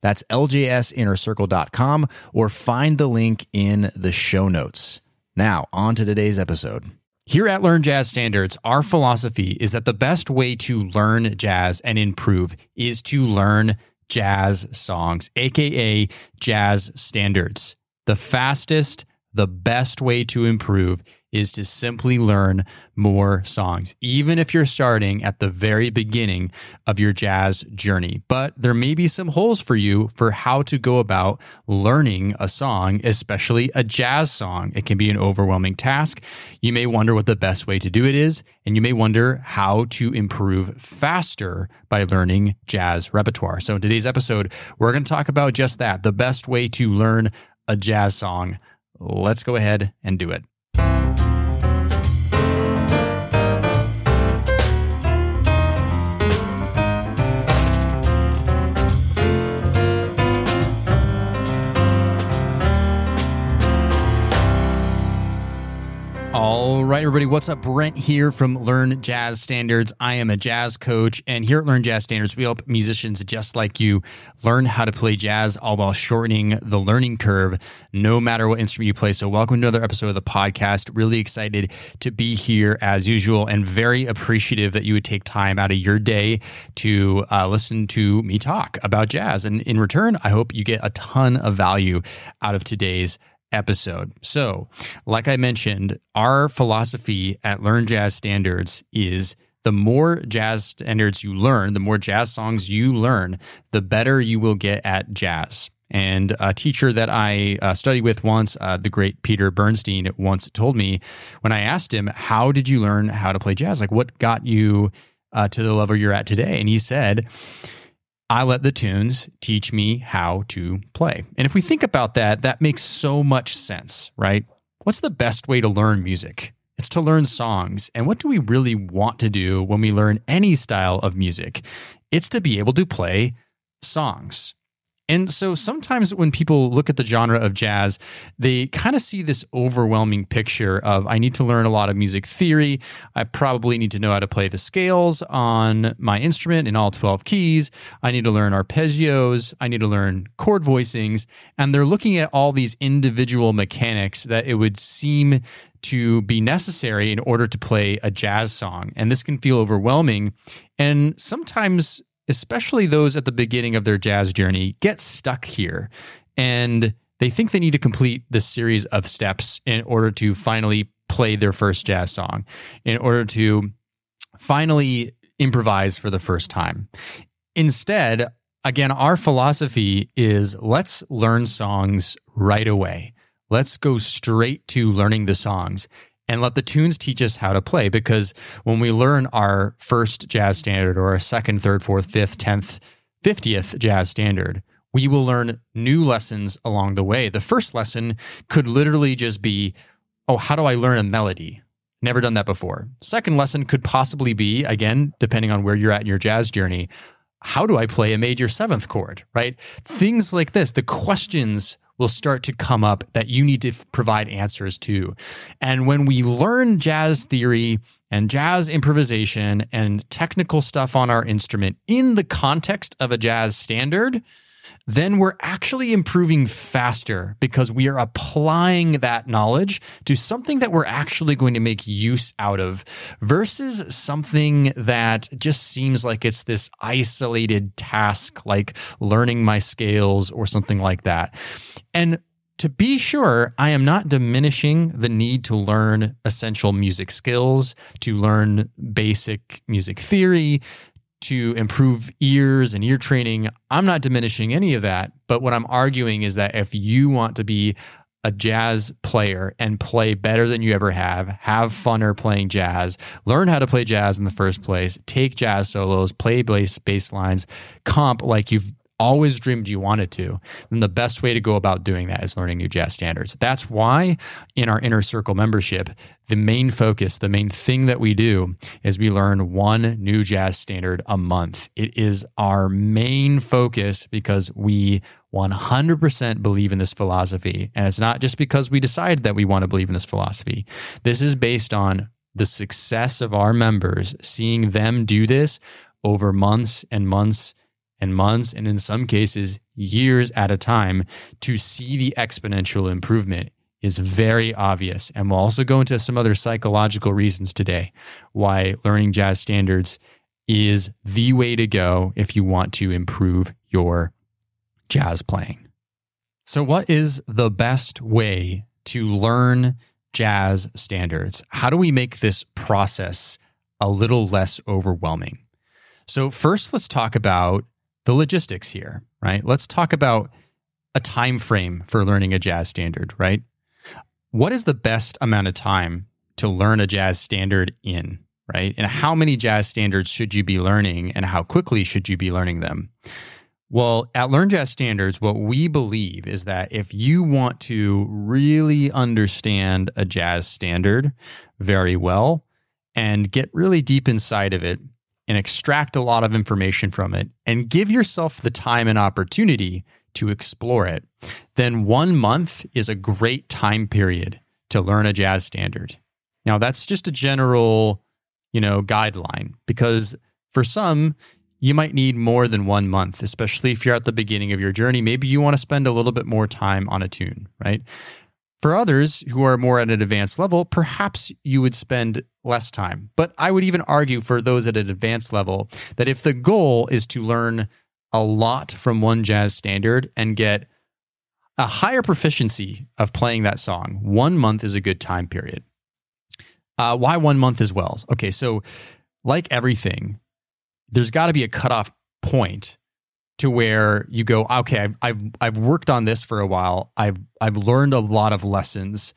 That's ljsinnercircle.com or find the link in the show notes. Now, on to today's episode. Here at Learn Jazz Standards, our philosophy is that the best way to learn jazz and improve is to learn jazz songs, aka jazz standards. The fastest, the best way to improve is to simply learn more songs, even if you're starting at the very beginning of your jazz journey. But there may be some holes for you for how to go about learning a song, especially a jazz song. It can be an overwhelming task. You may wonder what the best way to do it is, and you may wonder how to improve faster by learning jazz repertoire. So in today's episode, we're going to talk about just that the best way to learn a jazz song. Let's go ahead and do it. Right, everybody, what's up? Brent here from Learn Jazz Standards. I am a jazz coach, and here at Learn Jazz Standards, we help musicians just like you learn how to play jazz, all while shortening the learning curve, no matter what instrument you play. So, welcome to another episode of the podcast. Really excited to be here as usual, and very appreciative that you would take time out of your day to uh, listen to me talk about jazz. And in return, I hope you get a ton of value out of today's episode. So, like I mentioned, our philosophy at Learn Jazz Standards is the more jazz standards you learn, the more jazz songs you learn, the better you will get at jazz. And a teacher that I uh, studied with once, uh, the great Peter Bernstein, once told me when I asked him, How did you learn how to play jazz? Like, what got you uh, to the level you're at today? And he said, I let the tunes teach me how to play. And if we think about that, that makes so much sense, right? What's the best way to learn music? It's to learn songs. And what do we really want to do when we learn any style of music? It's to be able to play songs. And so sometimes when people look at the genre of jazz, they kind of see this overwhelming picture of I need to learn a lot of music theory. I probably need to know how to play the scales on my instrument in all 12 keys. I need to learn arpeggios. I need to learn chord voicings. And they're looking at all these individual mechanics that it would seem to be necessary in order to play a jazz song. And this can feel overwhelming. And sometimes especially those at the beginning of their jazz journey, get stuck here and they think they need to complete this series of steps in order to finally play their first jazz song, in order to finally improvise for the first time. Instead, again, our philosophy is let's learn songs right away. Let's go straight to learning the songs and let the tunes teach us how to play. Because when we learn our first jazz standard or our second, third, fourth, fifth, tenth, fiftieth jazz standard, we will learn new lessons along the way. The first lesson could literally just be, oh, how do I learn a melody? Never done that before. Second lesson could possibly be, again, depending on where you're at in your jazz journey, how do I play a major seventh chord, right? Things like this, the questions will start to come up that you need to provide answers to. And when we learn jazz theory and jazz improvisation and technical stuff on our instrument in the context of a jazz standard, then we're actually improving faster because we are applying that knowledge to something that we're actually going to make use out of versus something that just seems like it's this isolated task, like learning my scales or something like that. And to be sure, I am not diminishing the need to learn essential music skills, to learn basic music theory, to improve ears and ear training. I'm not diminishing any of that. But what I'm arguing is that if you want to be a jazz player and play better than you ever have, have funner playing jazz, learn how to play jazz in the first place, take jazz solos, play bass, bass lines, comp like you've always dreamed you wanted to, then the best way to go about doing that is learning new jazz standards. That's why in our inner circle membership, the main focus, the main thing that we do is we learn one new jazz standard a month. It is our main focus because we 100% believe in this philosophy. And it's not just because we decided that we want to believe in this philosophy. This is based on the success of our members, seeing them do this over months and months and months, and in some cases, years at a time, to see the exponential improvement is very obvious. And we'll also go into some other psychological reasons today why learning jazz standards is the way to go if you want to improve your jazz playing. So, what is the best way to learn jazz standards? How do we make this process a little less overwhelming? So, first, let's talk about the logistics here, right? Let's talk about a time frame for learning a jazz standard, right? What is the best amount of time to learn a jazz standard in, right? And how many jazz standards should you be learning and how quickly should you be learning them? Well, at Learn Jazz Standards, what we believe is that if you want to really understand a jazz standard very well and get really deep inside of it, and extract a lot of information from it and give yourself the time and opportunity to explore it, then one month is a great time period to learn a jazz standard. Now, that's just a general, you know, guideline because for some, you might need more than one month, especially if you're at the beginning of your journey. Maybe you want to spend a little bit more time on a tune, right? For others who are more at an advanced level, perhaps you would spend less time. But I would even argue for those at an advanced level that if the goal is to learn a lot from one jazz standard and get a higher proficiency of playing that song, one month is a good time period. Uh, why one month as well? Okay, so like everything, there's got to be a cutoff point to where you go, okay, I've, I've I've worked on this for a while. I've I've learned a lot of lessons,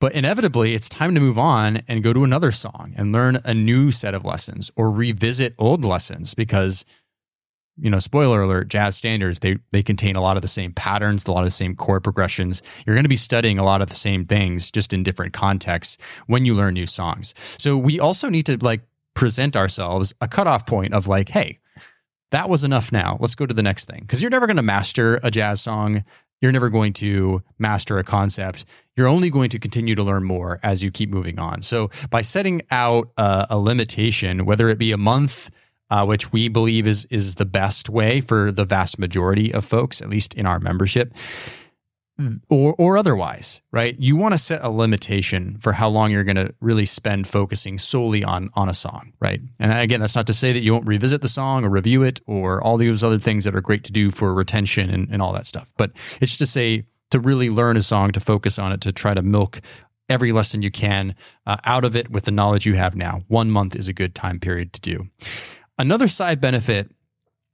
but inevitably it's time to move on and go to another song and learn a new set of lessons or revisit old lessons because you know, spoiler alert, jazz standards, they they contain a lot of the same patterns, a lot of the same chord progressions. You're going to be studying a lot of the same things just in different contexts when you learn new songs. So we also need to like present ourselves a cutoff point of like, hey, that was enough now. Let's go to the next thing. Because you're never going to master a jazz song. You're never going to master a concept. You're only going to continue to learn more as you keep moving on. So, by setting out a, a limitation, whether it be a month, uh, which we believe is is the best way for the vast majority of folks, at least in our membership, or or otherwise, right? You want to set a limitation for how long you're going to really spend focusing solely on on a song, right? And again, that's not to say that you won't revisit the song or review it or all these other things that are great to do for retention and, and all that stuff. But it's just to say to really learn a song, to focus on it, to try to milk every lesson you can uh, out of it with the knowledge you have now. One month is a good time period to do. Another side benefit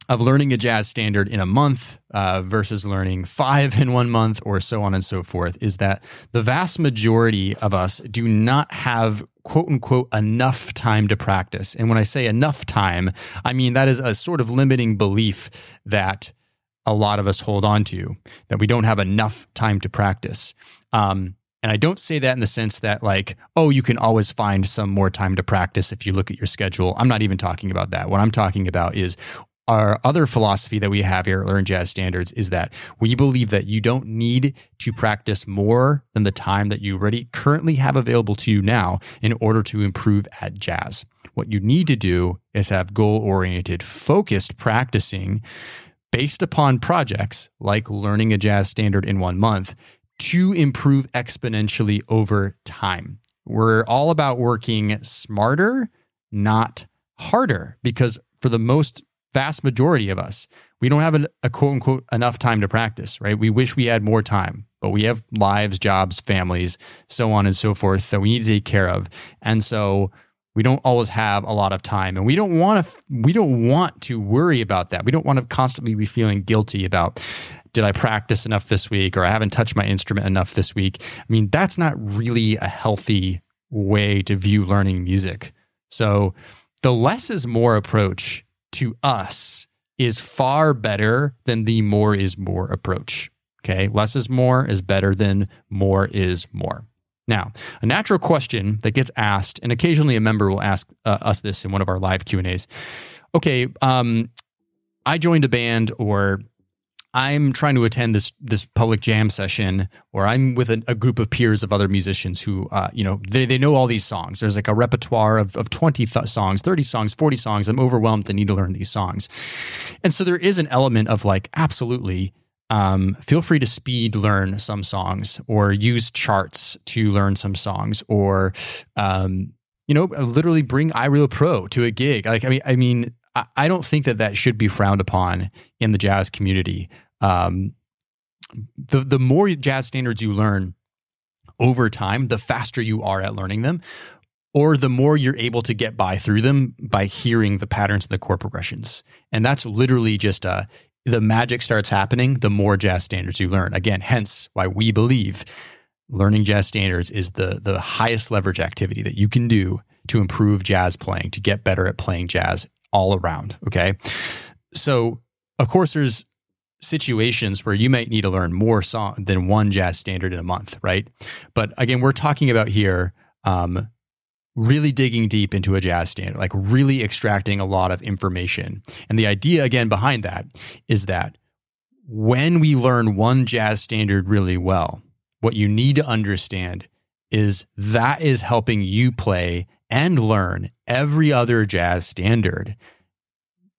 of learning a jazz standard in a month uh, versus learning five in one month or so on and so forth is that the vast majority of us do not have quote unquote enough time to practice. And when I say enough time, I mean that is a sort of limiting belief that a lot of us hold on to, that we don't have enough time to practice. Um, and I don't say that in the sense that, like, oh, you can always find some more time to practice if you look at your schedule. I'm not even talking about that. What I'm talking about is our other philosophy that we have here at Learn Jazz Standards is that we believe that you don't need to practice more than the time that you already currently have available to you now in order to improve at jazz. What you need to do is have goal oriented, focused practicing based upon projects like learning a jazz standard in one month to improve exponentially over time. We're all about working smarter, not harder, because for the most vast majority of us, we don't have a, a, quote unquote enough time to practice, right? We wish we had more time, but we have lives, jobs, families, so on and so forth that we need to take care of. And so we don't always have a lot of time and we don't want to we don't want to worry about that. We don't want to constantly be feeling guilty about did I practice enough this week or I haven't touched my instrument enough this week. I mean, that's not really a healthy way to view learning music. So the less is more approach to us is far better than the more is more approach. Okay. Less is more is better than more is more. Now, a natural question that gets asked, and occasionally a member will ask uh, us this in one of our live Q and A's. Okay, um, I joined a band, or I'm trying to attend this this public jam session, or I'm with a, a group of peers of other musicians who, uh, you know, they, they know all these songs. There's like a repertoire of, of 20 th- songs, 30 songs, 40 songs. I'm overwhelmed. I need to learn these songs. And so there is an element of like, absolutely, um, feel free to speed learn some songs or use charts to learn some songs or, um, you know, literally bring iReal Pro to a gig. Like, I mean, I mean, I don't think that that should be frowned upon in the jazz community. Um, the the more jazz standards you learn over time, the faster you are at learning them, or the more you're able to get by through them by hearing the patterns and the chord progressions. And that's literally just a uh, the magic starts happening the more jazz standards you learn. Again, hence why we believe learning jazz standards is the the highest leverage activity that you can do to improve jazz playing, to get better at playing jazz all around. Okay. So, of course, there's situations where you might need to learn more song than one jazz standard in a month, right? But again, we're talking about here um, really digging deep into a jazz standard, like really extracting a lot of information. And the idea, again, behind that is that when we learn one jazz standard really well, what you need to understand is that is helping you play and learn every other jazz standard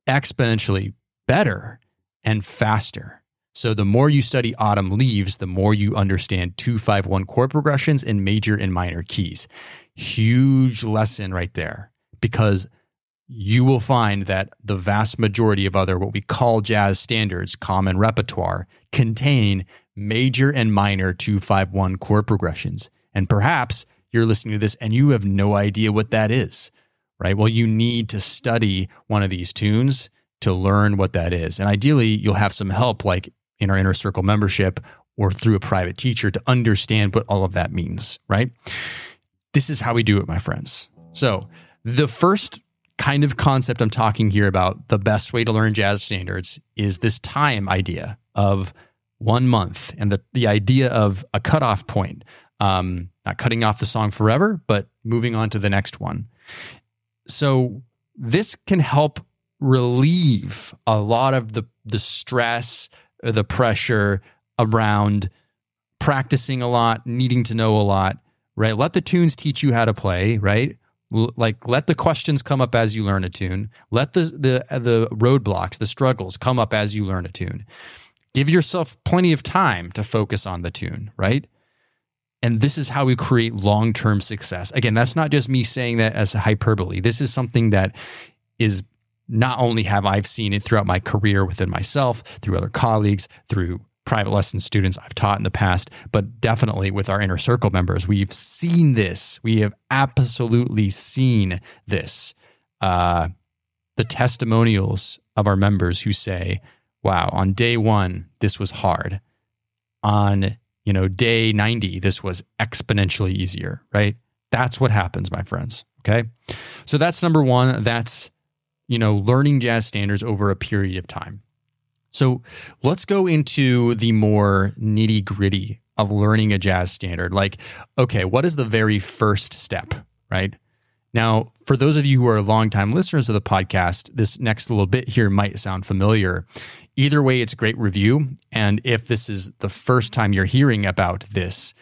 exponentially better and faster. So the more you study autumn leaves, the more you understand 251 chord progressions in major and minor keys. Huge lesson right there because you will find that the vast majority of other what we call jazz standards, common repertoire, contain major and minor 251 chord progressions. And perhaps you're listening to this and you have no idea what that is, right? Well, you need to study one of these tunes to learn what that is. And ideally, you'll have some help like in our inner circle membership or through a private teacher to understand what all of that means, right? This is how we do it, my friends. So, the first kind of concept I'm talking here about, the best way to learn jazz standards, is this time idea of one month and the, the idea of a cutoff point um, not cutting off the song forever, but moving on to the next one. So this can help relieve a lot of the the stress, the pressure around practicing a lot, needing to know a lot, right? Let the tunes teach you how to play, right? Like let the questions come up as you learn a tune. Let the the the roadblocks, the struggles come up as you learn a tune. Give yourself plenty of time to focus on the tune, right? And this is how we create long term success. Again, that's not just me saying that as hyperbole. This is something that is not only have I've seen it throughout my career within myself, through other colleagues, through private lesson students I've taught in the past, but definitely with our inner circle members. We've seen this. We have absolutely seen this. Uh, the testimonials of our members who say, wow, on day one, this was hard. On you know, day 90, this was exponentially easier, right? That's what happens, my friends. Okay. So that's number one. That's, you know, learning jazz standards over a period of time. So let's go into the more nitty gritty of learning a jazz standard. Like, okay, what is the very first step, right? Now, for those of you who are longtime listeners of the podcast, this next little bit here might sound familiar. Either way, it's great review. And if this is the first time you're hearing about this,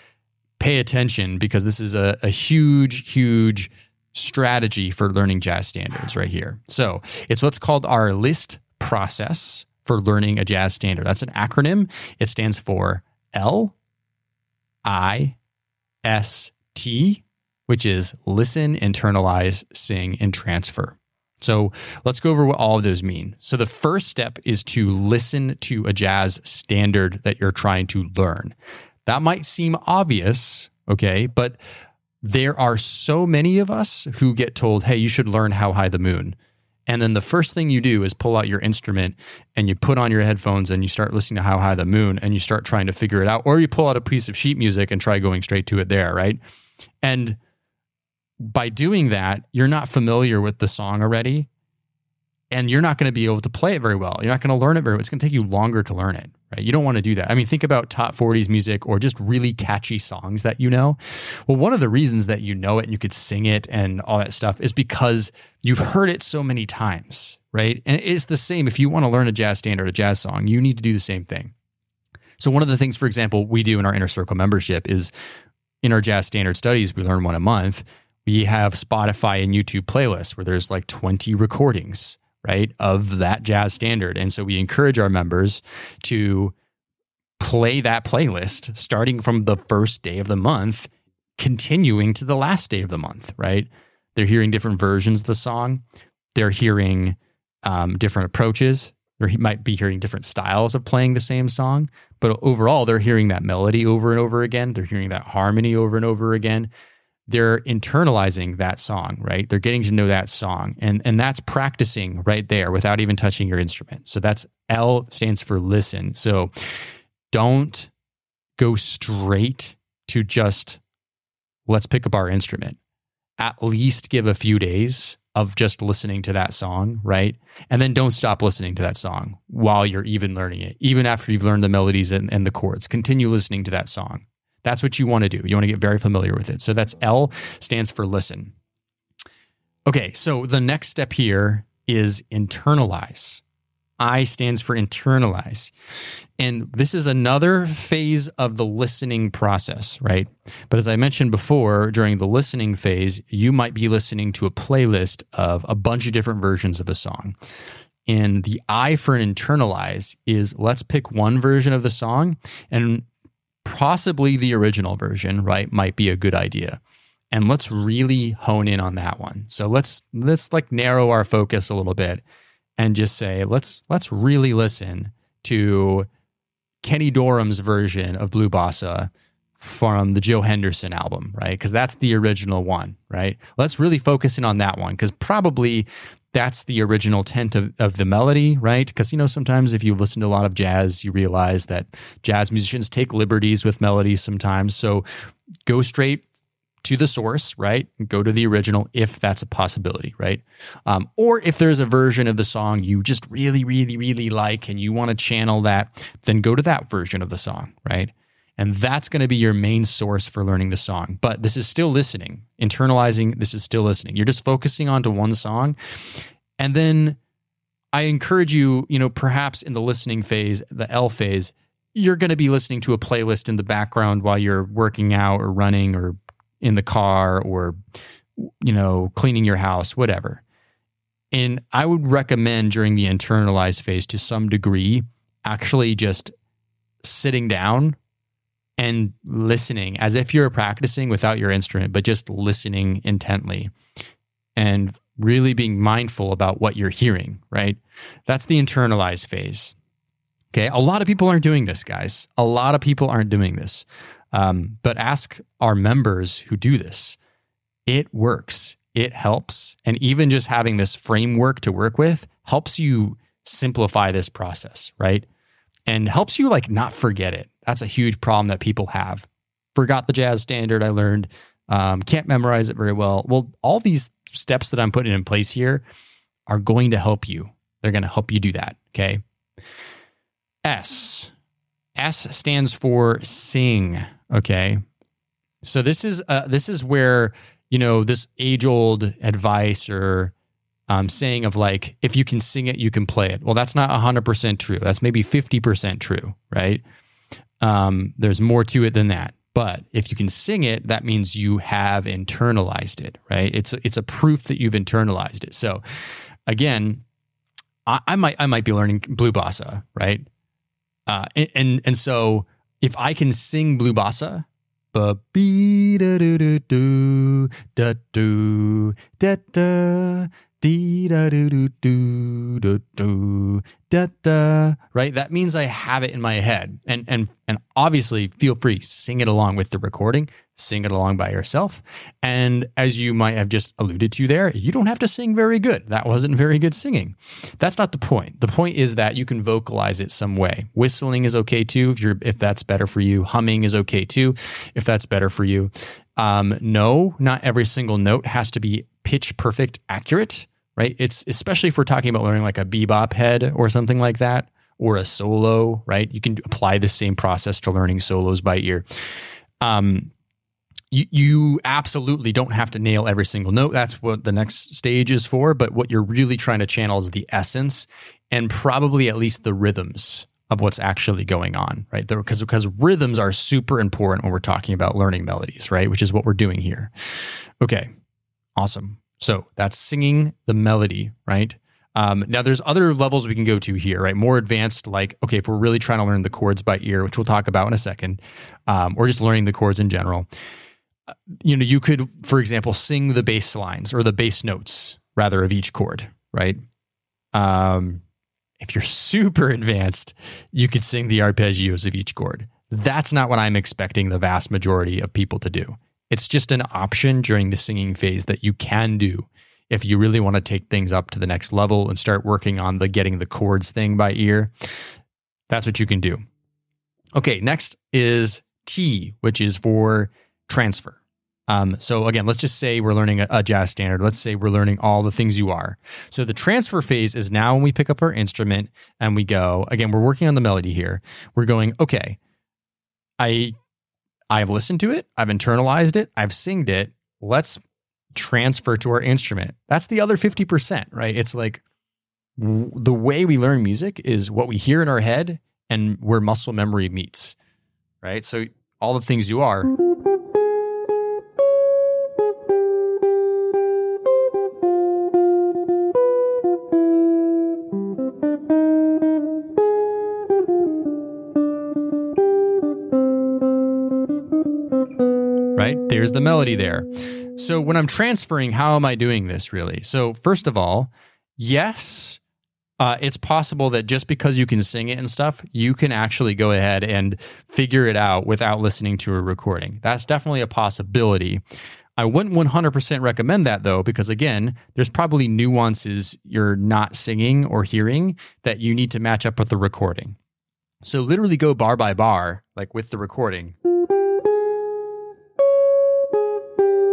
pay attention because this is a, a huge, huge strategy for learning jazz standards right here. So it's what's called our list process for learning a jazz standard. That's an acronym. It stands for L I S T which is listen, internalize, sing, and transfer. So let's go over what all of those mean. So the first step is to listen to a jazz standard that you're trying to learn. That might seem obvious, okay, but there are so many of us who get told, hey, you should learn How High the Moon. And then the first thing you do is pull out your instrument and you put on your headphones and you start listening to How High the Moon and you start trying to figure it out. Or you pull out a piece of sheet music and try going straight to it there, right? And by doing that, you're not familiar with the song already. and you're not going to be able to play it very well. You're not going to learn it very well. It's going to take you longer to learn it, right? You don't want to do that. I mean, think about top 40s music or just really catchy songs that you know. Well, one of the reasons that you know it and you could sing it and all that stuff is because you've heard it so many times, right? And it's the same if you want to learn a jazz standard, a jazz song, you need to do the same thing. So, one of the things, for example, we do in our inner circle membership is in our jazz standard studies, we learn one a month. We have Spotify and YouTube playlists where there's like 20 recordings right, of that jazz standard. And so we encourage our members to play that playlist starting from the first day of the month, continuing to the last day of the month, right? They're hearing different versions of the song. They're hearing um, different approaches. They might be hearing different styles of playing the same song, but overall, they're hearing that melody over and over again. They're hearing that harmony over and over again they're internalizing that song, right? They're getting to know that song. And and that's practicing right there without even touching your instrument. So that's L stands for listen. So don't go straight to just let's pick up our instrument. At least give a few days of just listening to that song, right? And then don't stop listening to that song while you're even learning it, even after you've learned the melodies and, and the chords. Continue listening to that song. That's what you want to do. You want to get very familiar with it. So that's L stands for listen. Okay, so the next step here is internalize. I stands for internalize. And this is another phase of the listening process, right? But as I mentioned before, during the listening phase, you might be listening to a playlist of a bunch of different versions of a song. And the I for an internalize is let's pick one version of the song and possibly the original version, right, might be a good idea. And let's really hone in on that one. So let's let's like narrow our focus a little bit and just say let's let's really listen to Kenny Dorham's version of Blue Bossa from the Joe Henderson album, right? Because that's the original one, right? Let's really focus in on that one because probably that's the original tent of, of the melody, right? Because, you know, sometimes if you listen to a lot of jazz, you realize that jazz musicians take liberties with melodies sometimes. So go straight to the source, right? Go to the original if that's a possibility, right? Um, or if there's a version of the song you just really, really, really like and you want to channel that, then go to that version of the song, right? And that's going to be your main source for learning the song. But this is still listening, internalizing. This is still listening. You're just focusing onto one song. And then I encourage you, you know, perhaps in the listening phase, the L phase, you're going to be listening to a playlist in the background while you're working out or running or in the car or, you know, cleaning your house, whatever. And I would recommend during the internalized phase to some degree, actually just sitting down and listening as if you're practicing without your instrument, but just listening intently and really being mindful about what you're hearing, right? That's the internalized phase. Okay. A lot of people aren't doing this, guys. A lot of people aren't doing this. Um, but ask our members who do this. It works, it helps. And even just having this framework to work with helps you simplify this process, right? And helps you like not forget it. That's a huge problem that people have. Forgot the jazz standard I learned. Um, can't memorize it very well. Well, all these steps that I'm putting in place here are going to help you. They're going to help you do that. Okay. S. S stands for sing. Okay. So this is uh, this is where you know this age old advice or um, saying of like if you can sing it, you can play it. Well, that's not hundred percent true. That's maybe fifty percent true, right? Um, there's more to it than that. But if you can sing it, that means you have internalized it, right? It's it's a proof that you've internalized it. So, again, I, I might I might be learning blue bossa, right? Uh, and and so if I can sing blue bossa, ba be da do do do da do da da Da da da. Right? That means I have it in my head. And and and obviously feel free, sing it along with the recording, sing it along by yourself. And as you might have just alluded to there, you don't have to sing very good. That wasn't very good singing. That's not the point. The point is that you can vocalize it some way. Whistling is okay too, if you're if that's better for you. Humming is okay too, if that's better for you. Um, no, not every single note has to be pitch perfect accurate right? It's especially if we're talking about learning like a bebop head or something like that, or a solo, right? You can apply the same process to learning solos by ear. Um, you, you absolutely don't have to nail every single note. That's what the next stage is for. But what you're really trying to channel is the essence and probably at least the rhythms of what's actually going on, right? Because because rhythms are super important when we're talking about learning melodies, right? Which is what we're doing here. Okay, awesome. So that's singing the melody, right? Um, now, there's other levels we can go to here, right? More advanced, like okay, if we're really trying to learn the chords by ear, which we'll talk about in a second, um, or just learning the chords in general. Uh, you know, you could, for example, sing the bass lines or the bass notes rather of each chord, right? Um, if you're super advanced, you could sing the arpeggios of each chord. That's not what I'm expecting the vast majority of people to do. It's just an option during the singing phase that you can do if you really want to take things up to the next level and start working on the getting the chords thing by ear. That's what you can do. Okay, next is T, which is for transfer. Um, so again, let's just say we're learning a, a, jazz standard. Let's say we're learning all the things you are. So the transfer phase is now when we pick up our instrument and we go, again, we're working on the melody here. We're going, okay, I I've listened to it, I've internalized it, I've singed it. Let's transfer to our instrument. That's the other 50%, right? It's like w- the way we learn music is what we hear in our head and where muscle memory meets, right? So all the things you are There's the melody there. So when I'm transferring, how am I doing this really? So, first of all, yes, uh, it's possible that just because you can sing it and stuff, you can actually go ahead and figure it out without listening to a recording. That's definitely a possibility. I wouldn't 100% recommend that though, because again, there's probably nuances you're not singing or hearing that you need to match up with the recording. So, literally go bar by bar, like with the recording.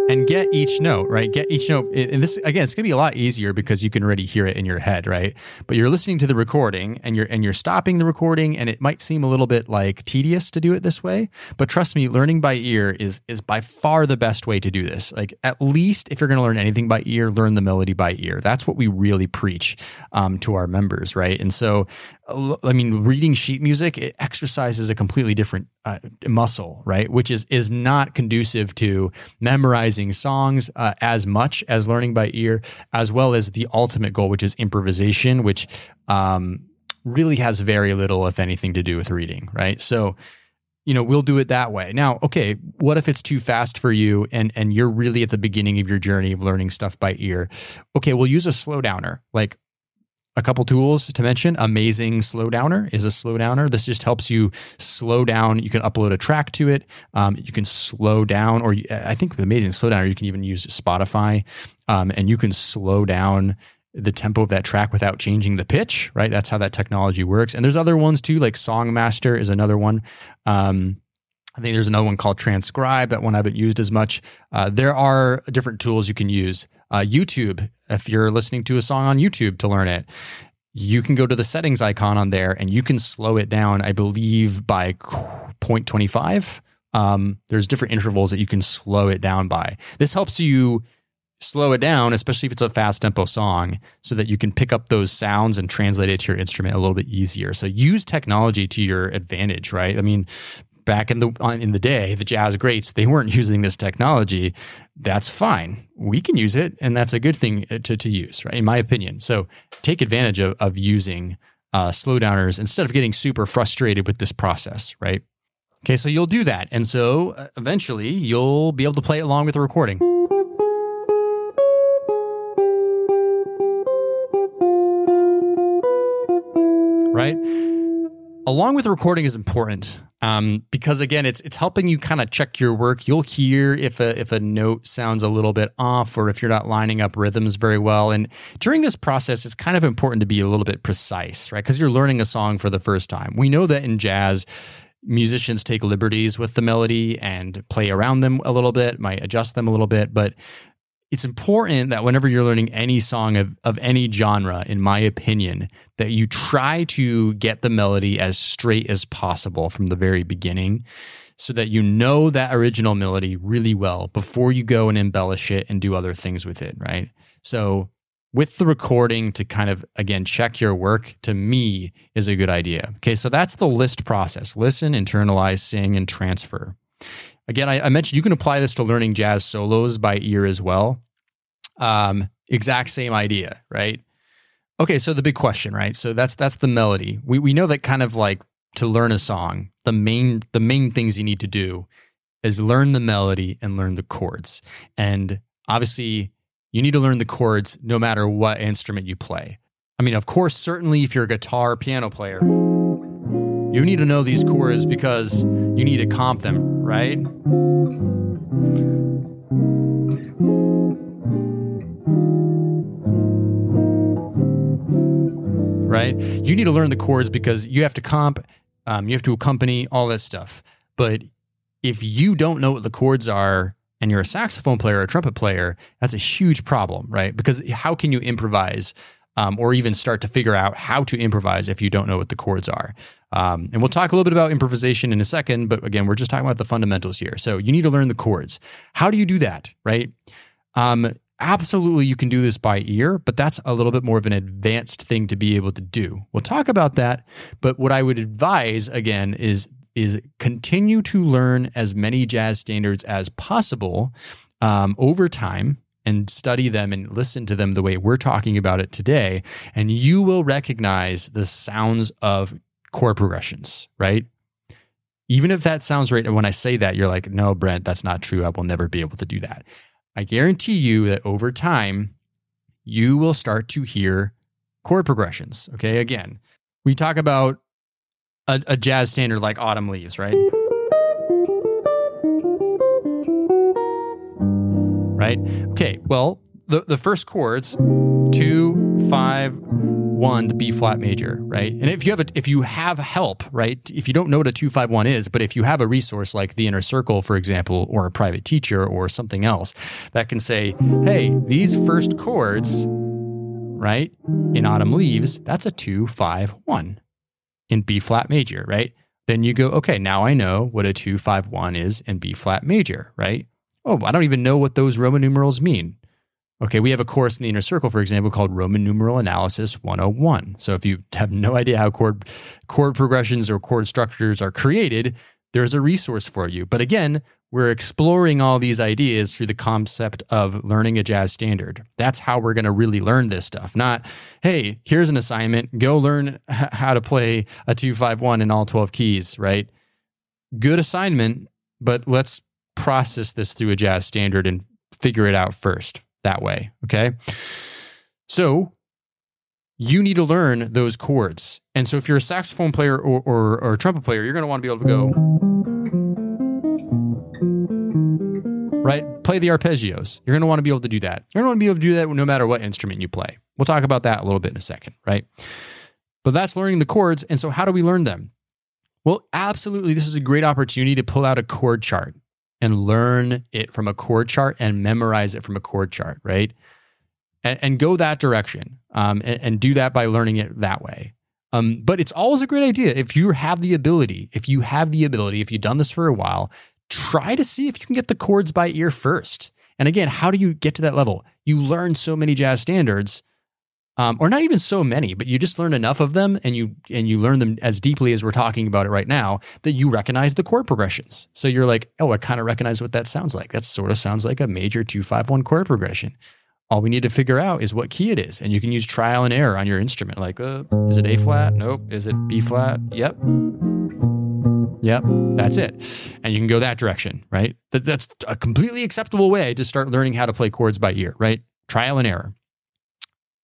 And get each note, right? Get each note. And this again, it's gonna be a lot easier because you can already hear it in your head, right? But you're listening to the recording and you're and you're stopping the recording, and it might seem a little bit like tedious to do it this way. But trust me, learning by ear is is by far the best way to do this. Like at least if you're gonna learn anything by ear, learn the melody by ear. That's what we really preach um, to our members, right? And so I mean, reading sheet music it exercises a completely different uh, muscle, right? Which is is not conducive to memorizing songs uh, as much as learning by ear, as well as the ultimate goal, which is improvisation, which um, really has very little, if anything, to do with reading, right? So, you know, we'll do it that way. Now, okay, what if it's too fast for you and and you're really at the beginning of your journey of learning stuff by ear? Okay, we'll use a slowdowner. Like a couple tools to mention. Amazing slowdowner is a slowdowner. This just helps you slow down. You can upload a track to it. Um, you can slow down or i think with amazing slowdowner you can even use spotify um, and you can slow down the tempo of that track without changing the pitch right? That's how that technology works. And there's other ones too like songmaster is another one. Um, I think there's another one called Transcribe, that one I haven't used as much. Uh, there are different tools you can use. Uh, YouTube, if you're listening to a song on YouTube to learn it, you can go to the settings icon on there and you can slow it down, I believe, by 0.25. Um, there's different intervals that you can slow it down by. This helps you slow it down, especially if it's a fast tempo song, so that you can pick up those sounds and translate it to your instrument a little bit easier. So use technology to your advantage, right? I mean, back in the in the day, the jazz greats they weren't using this technology. That's fine. We can use it, and that's a good thing uh, to to use, right? In my opinion. So take advantage of of using uh, slowdowners instead of getting super frustrated with this process, right? Okay, so you'll do that, and so uh, eventually you'll be able to play along with the recording. Right? Along with the recording is important um, because again, it's it's helping you kind of check your work. You'll hear if a if a note sounds a little bit off, or if you're not lining up rhythms very well. And during this process, it's kind of important to be a little bit precise, right? Because you're learning a song for the first time. We know that in jazz, musicians take liberties with the melody and play around them a little bit, might adjust them a little bit, but it's important that whenever you're learning any song of, of any genre, in my opinion, that you try to get the melody as straight as possible from the very beginning so that you know that original melody really well before you go and embellish it and do other things with it, right? So with the recording to kind of again check your work to me is a good idea. Okay, so that's the list process. Listen, internalize, sing, and transfer. Again, I, I mentioned you can apply this to learning jazz solos by ear as well. Um, exact same idea, right? Okay, so the big question, right? So that's that's the melody. We we know that kind of like to learn a song, the main the main things you need to do is learn the melody and learn the chords. And obviously, you need to learn the chords no matter what instrument you play. I mean, of course, certainly if you're a guitar piano player, you need to know these chords because you need to comp them, right? Right? You need to learn the chords because you have to comp, um, you have to accompany all that stuff. But if you don't know what the chords are and you're a saxophone player or a trumpet player, that's a huge problem, right? Because how can you improvise um, or even start to figure out how to improvise if you don't know what the chords are? Um, and we'll talk a little bit about improvisation in a second, but again, we're just talking about the fundamentals here. So you need to learn the chords. How do you do that, right? Um, absolutely, you can do this by ear, but that's a little bit more of an advanced thing to be able to do. We'll talk about that, but what I would advise again is is continue to learn as many jazz standards as possible um, over time and study them and listen to them the way we're talking about it today. And you will recognize the sounds of chord progressions, right? Even if that sounds right, and when I say that, you're like, no, Brent, that's not true. I will never be able to do that. I guarantee you that over time, you will start to hear chord progressions. Okay. Again, we talk about a, a jazz standard like Autumn Leaves, right? Right? Okay, well, the, the first chords, two, five, one, the B flat major, right? And if you have a, if you have help, right? If you don't know what a two five one is, but if you have a resource like the Inner Circle, for example, or a private teacher or something else that can say, hey, these first chords, right, in Autumn Leaves, that's a two five one in B flat major, right? Then you go, okay, now I know what a 251 is in B flat major, right? Oh, I don't even know what those Roman numerals mean. Okay, we have a course in the inner circle, for example, called Roman numeral analysis 101. So if you have no idea how chord chord progressions or chord structures are created, there's a resource for you. But again, we're exploring all these ideas through the concept of learning a jazz standard. That's how we're going to really learn this stuff. Not, hey, here's an assignment, go learn h- how to play a 251 in all 12 keys, right? Good assignment, but let's process this through a jazz standard and figure it out first that way, okay? So, you need to learn those chords. And so if you're a saxophone player or, or, or a trumpet player, you're going to want to be able to go right? Play the arpeggios. You're going to want to be able to do that. You're going to want to be able to do that no matter what instrument you play. We'll talk about that a little bit in a second, right? But that's learning the chords. And so, how do we learn them? Well, absolutely. This is a great opportunity to pull out a chord chart and learn it from a chord chart and memorize it from a chord chart, right? And, and go that direction um, and, and do that by learning it that way. Um, but it's always a great idea if you have the ability, if you have the ability, if you've done this for a while, try to see if you can get the chords by ear first. And again, how do you get to that level? You learn so many jazz standards, um, or not even so many, but you just learn enough of them, and you and you learn them as deeply as we're talking about it right now that you recognize the chord progressions. So you're like, oh, I kind of recognize what that sounds like. That sort of sounds like a major two five one chord progression. All we need to figure out is what key it is, and you can use trial and error on your instrument. Like, uh, is it A flat? Nope. Is it B flat? Yep. Yep, that's it. And you can go that direction, right? That, that's a completely acceptable way to start learning how to play chords by ear, right? Trial and error.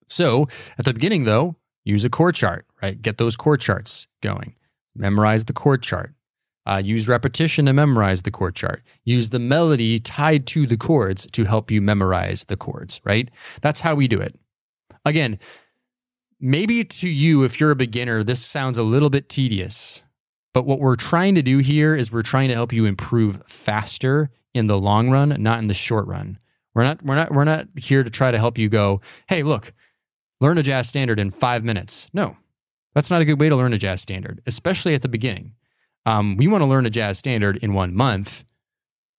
So at the beginning, though, use a chord chart, right? Get those chord charts going. Memorize the chord chart. Uh, use repetition to memorize the chord chart. Use the melody tied to the chords to help you memorize the chords, right? That's how we do it. Again, maybe to you, if you're a beginner, this sounds a little bit tedious, but what we're trying to do here is we're trying to help you improve faster in the long run, not in the short run. We're not we're not we're not here to try to help you go, "Hey, look, learn a jazz standard in 5 minutes." No. That's not a good way to learn a jazz standard, especially at the beginning. Um, we want to learn a jazz standard in 1 month,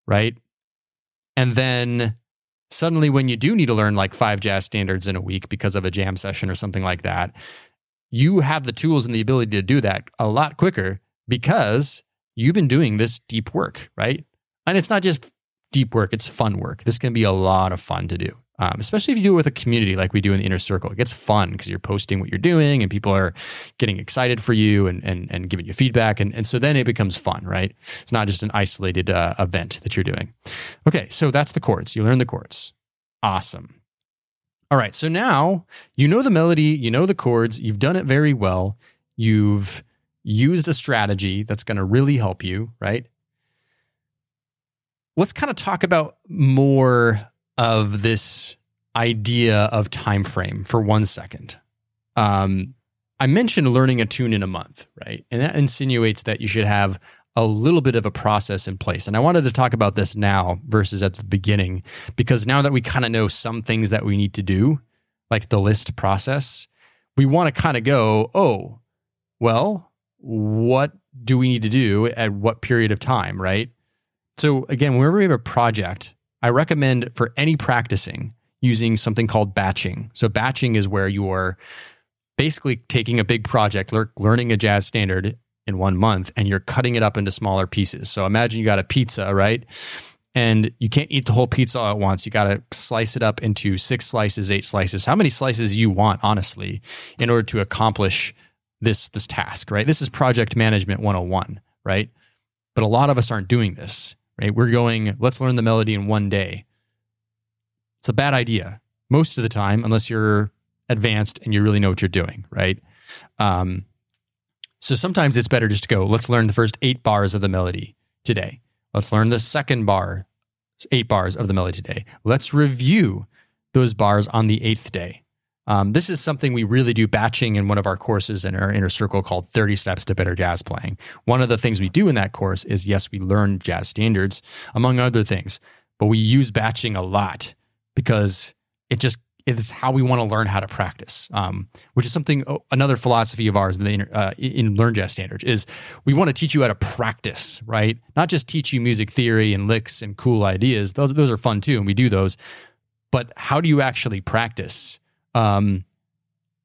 right? And then suddenly when you do need to learn like 5 jazz standards in a week because of a jam session or something like that, you have the tools and the ability to do that a lot quicker because you've been doing this deep work, right? And it's not just deep work, it's fun work. This can be a lot of fun to do. Um, especially if you do it with a community like we do in the inner circle. It gets fun because you're posting what you're doing and people are getting excited for you and and, and giving you feedback. And, and so then it becomes fun, right? It's not just an isolated uh, event that you're doing. Okay, so that's the chords. You learn the chords. Awesome. All right, so now you know the melody, you know the chords, you've done it very well. You've used a strategy that's going to really help you, right? let's kind of talk about more of this idea of time frame for one second. Um, I mentioned learning a tune in a month, right? And that insinuates that you should have a little bit of a process in place. And I wanted to talk about this now versus at the beginning, because now that we kind of know some things that we need to do, like the list process, we want to kind of go, oh, well, what do we need to do at what period of time, right? So again, whenever we have a project, I recommend for any practicing using something called batching. So batching is where you are basically taking a big project, learning a jazz standard in one month, and you're cutting it up into smaller pieces. So imagine you got a pizza, right? And you can't eat the whole pizza all at once. You got to slice it up into six slices, eight slices, how many slices you want, honestly, in order to accomplish this this task, right? This is project management 101, right? But a lot of us aren't doing this right? We're going, let's learn the melody in one day. It's a bad idea most of the time, unless you're advanced and you really know what you're doing, right? Um, so sometimes it's better just to go, let's learn the first eight bars of the melody today. Let's learn the second bar, eight bars of the melody today. Let's review those bars on the eighth day. Um, this is something we really do batching in one of our courses in our inner circle called 30 Steps to Better Jazz Playing. One of the things we do in that course is yes, we learn jazz standards, among other things, but we use batching a lot because it just it's how we want to learn how to practice, um, which is something oh, another philosophy of ours in, uh, in Learn Jazz Standards is we want to teach you how to practice, right? Not just teach you music theory and licks and cool ideas; those those are fun too, and we do those. But how do you actually practice? Um,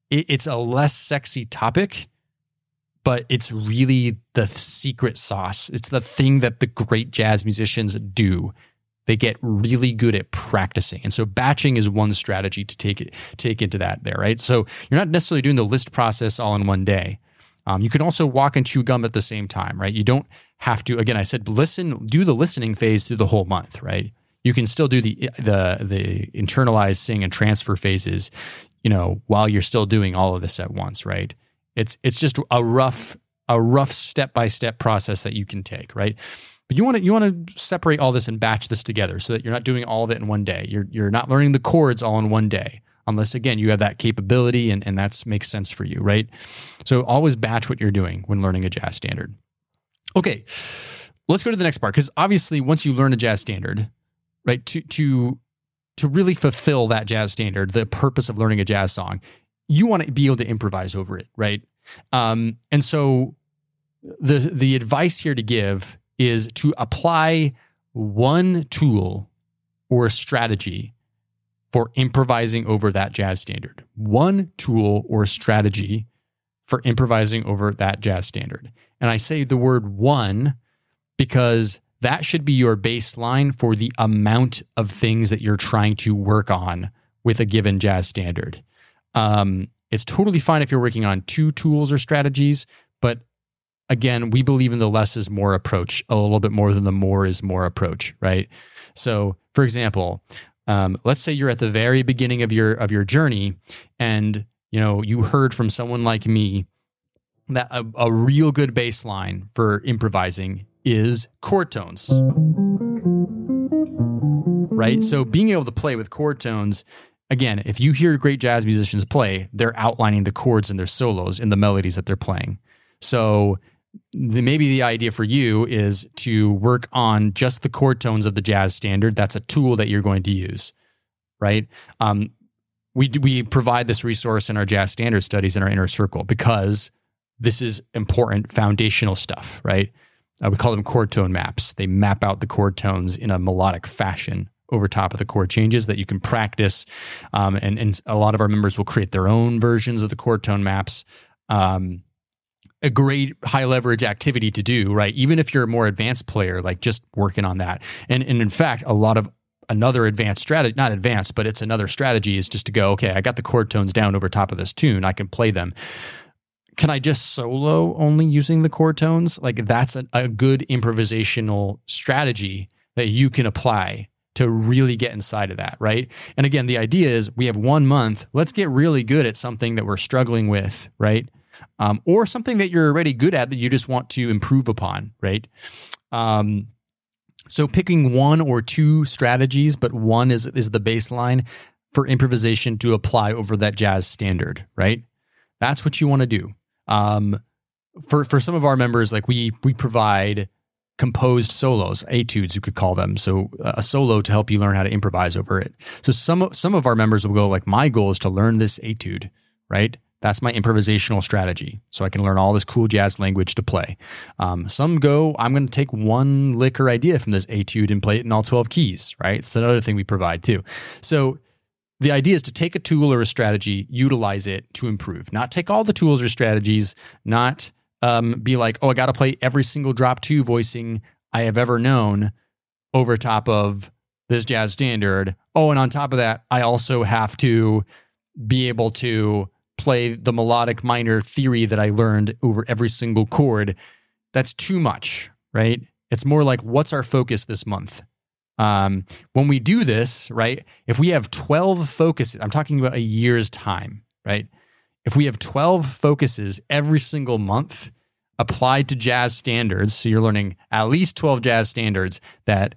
it, it's a less sexy topic, but it's really the secret sauce. It's the thing that the great jazz musicians do. They get really good at practicing. And so batching is one strategy to take it take into that there, right? So you're not necessarily doing the list process all in one day. Um, you can also walk and chew gum at the same time, right? You don't have to. Again, I said listen, do the listening phase through the whole month, right? You can still do the the the internalize, sing, and transfer phases, you know, while you're still doing all of this at once, right? It's it's just a rough a rough step by step process that you can take, right? But you want to you want to separate all this and batch this together so that you're not doing all of it in one day. You're you're not learning the chords all in one day unless again you have that capability and, and that makes sense for you, right? So always batch what you're doing when learning a jazz standard. Okay, let's go to the next part because obviously once you learn a jazz standard, right? To to to really fulfill that jazz standard, the purpose of learning a jazz song, you want to be able to improvise over it, right? Um, and so the the advice here to give is to apply one tool or a strategy for improvising over that jazz standard. One tool or strategy for improvising over that jazz standard. And I say the word one because that should be your baseline for the amount of things that you're trying to work on with a given jazz standard. Um, it's totally fine if you're working on two tools or strategies, but again, we believe in the less is more approach a little bit more than the more is more approach, right? So, for example, um, let's say you're at the very beginning of your of your journey, and you know you heard from someone like me that a, a real good baseline for improvising is chord tones. Right? So being able to play with chord tones, again, if you hear great jazz musicians play, they're outlining the chords in their solos in the melodies that they're playing. So the, maybe the idea for you is to work on just the chord tones of the jazz standard. That's a tool that you're going to use. right? Um, we we provide this resource in our jazz standard studies in our inner circle because this is important foundational stuff, right? Uh, we call them chord tone maps. They map out the chord tones in a melodic fashion over top of the chord changes that you can practice. Um, and, and a lot of our members will create their own versions of the chord tone maps. Um, a great high leverage activity to do, right? Even if you're a more advanced player, like just working on that. And, and in fact, a lot of another advanced strategy, not advanced, but it's another strategy is just to go, okay, I got the chord tones down over top of this tune. I can play them. Can I just solo only using the chord tones? Like that's a, a good improvisational strategy that you can apply to really get inside of that, right? And again, the idea is we have one month. Let's get really good at something that we're struggling with, right? Um, or something that you're already good at that you just want to improve upon, right? Um, so picking one or two strategies, but one is is the baseline for improvisation to apply over that jazz standard, right? That's what you want to do. Um, for for some of our members, like we we provide composed solos, etudes you could call them. So uh, a solo to help you learn how to improvise over it. So some some of our members will go like, my goal is to learn this etude, right? That's my improvisational strategy. So I can learn all this cool jazz language to play. Um, some go, I'm going to take one lick or idea from this etude and play it in all 12 keys, right? That's another thing we provide too. So the idea is to take a tool or a strategy, utilize it to improve, not take all the tools or strategies, not um, be like, oh, I got to play every single drop two voicing I have ever known over top of this jazz standard. Oh, and on top of that, I also have to be able to play the melodic minor theory that I learned over every single chord. That's too much, right? It's more like, what's our focus this month? Um, when we do this, right, if we have 12 focuses, I'm talking about a year's time, right? if we have 12 focuses every single month applied to jazz standards, so you're learning at least 12 jazz standards that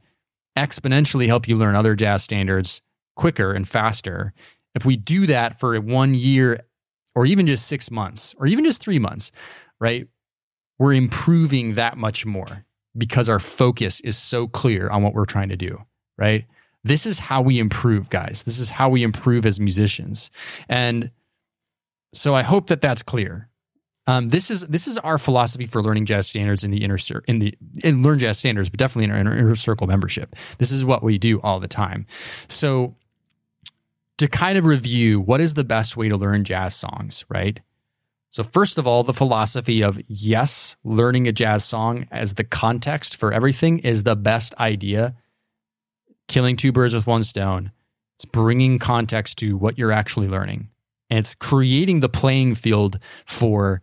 exponentially help you learn other jazz standards quicker and faster. If we do that for one year or even just six months or even just three months, right? We're improving that much more because our focus is so clear on what we're trying to do, right? This is how we improve, guys. This is how we improve as musicians. And so I hope that that's clear. Um, this is this is our philosophy for learning jazz standards in the inner in the in learn jazz standards, but definitely in our inner, inner circle membership. This is what we do all the time. So to kind of review, what is the best way to learn jazz songs, right? So first of all, the philosophy of yes, learning a jazz song as the context for everything is the best idea. Killing two birds with one stone. It's bringing context to what you're actually learning and it's creating the playing field for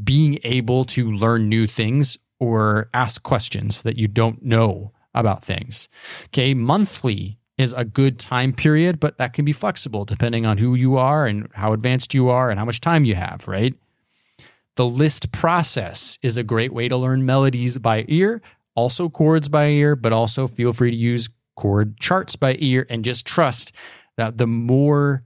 being able to learn new things or ask questions that you don't know about things. Okay, monthly is a good time period, but that can be flexible depending on who you are and how advanced you are and how much time you have, right? The list process is a great way to learn melodies by ear, also chords by ear, but also feel free to use chord charts by ear and just trust that the more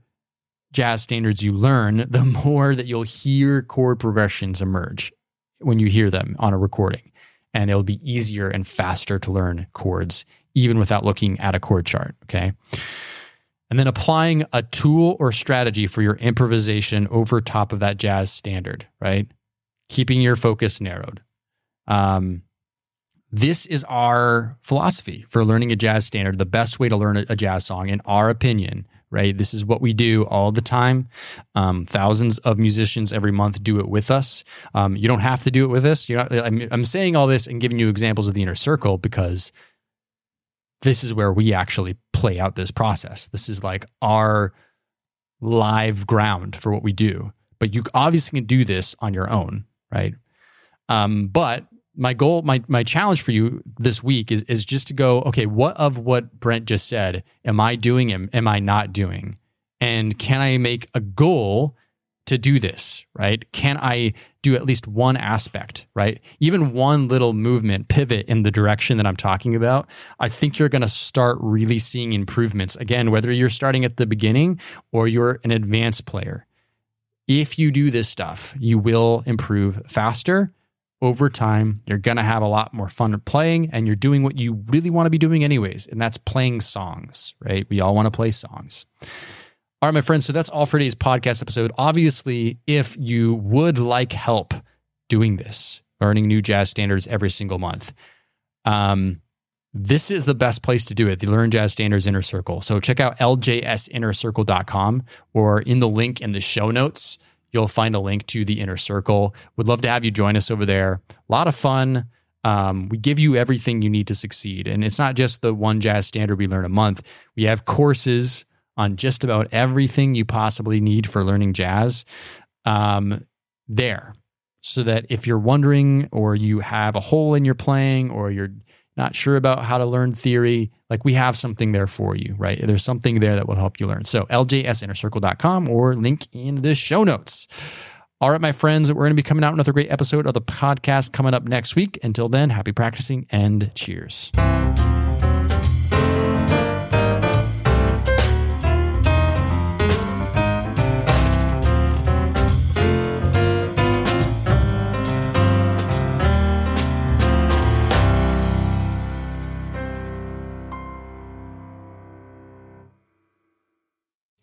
jazz standards you learn, the more that you'll hear chord progressions emerge when you hear them on a recording. And it'll be easier and faster to learn chords, even without looking at a chord chart. Okay. And then applying a tool or strategy for your improvisation over top of that jazz standard, right? Keeping your focus narrowed. Um, this is our philosophy for learning a jazz standard, the best way to learn a, jazz song, in our opinion, right? This is what we do all the time. Um, thousands of musicians every month do it with us. Um, you don't have to do it with us. You're not, I'm, I'm saying all this and giving you examples of the inner circle because this is where we actually play out this process. This is like our live ground for what we do. But you obviously can do this on your own, right? Um, but my goal, my my challenge for you this week is is just to go, okay, what of what Brent just said am I doing am, am I not doing? And can I make a goal to do this, right? Can I do at least one aspect, right? Even one little movement, pivot in the direction that I'm talking about, I think you're going to start really seeing improvements. Again, whether you're starting at the beginning or you're an advanced player. If you do this stuff, you will improve faster over time, you're going to have a lot more fun playing and you're doing what you really want to be doing, anyways. And that's playing songs, right? We all want to play songs. All right, my friends. So that's all for today's podcast episode. Obviously, if you would like help doing this, learning new jazz standards every single month, um, this is the best place to do it, the Learn Jazz Standards Inner Circle. So check out ljsinnercircle.com or in the link in the show notes, you'll find a link to the Inner Circle. Would love to have you join us over there. A lot of fun. Um, we give you everything you need to succeed. And it's not just the one jazz standard we learn a month. We have courses on just about everything you possibly need for learning jazz um, there. So that if you're wondering or you have a hole in your playing or you're not sure about how to learn theory, like we have something there for you, right? There's something there that will help you learn. So ljsinnercircle.com or link in the show notes. All right, my friends, we're going to be coming out another great episode of the podcast coming up next week. Until then, happy practicing and cheers.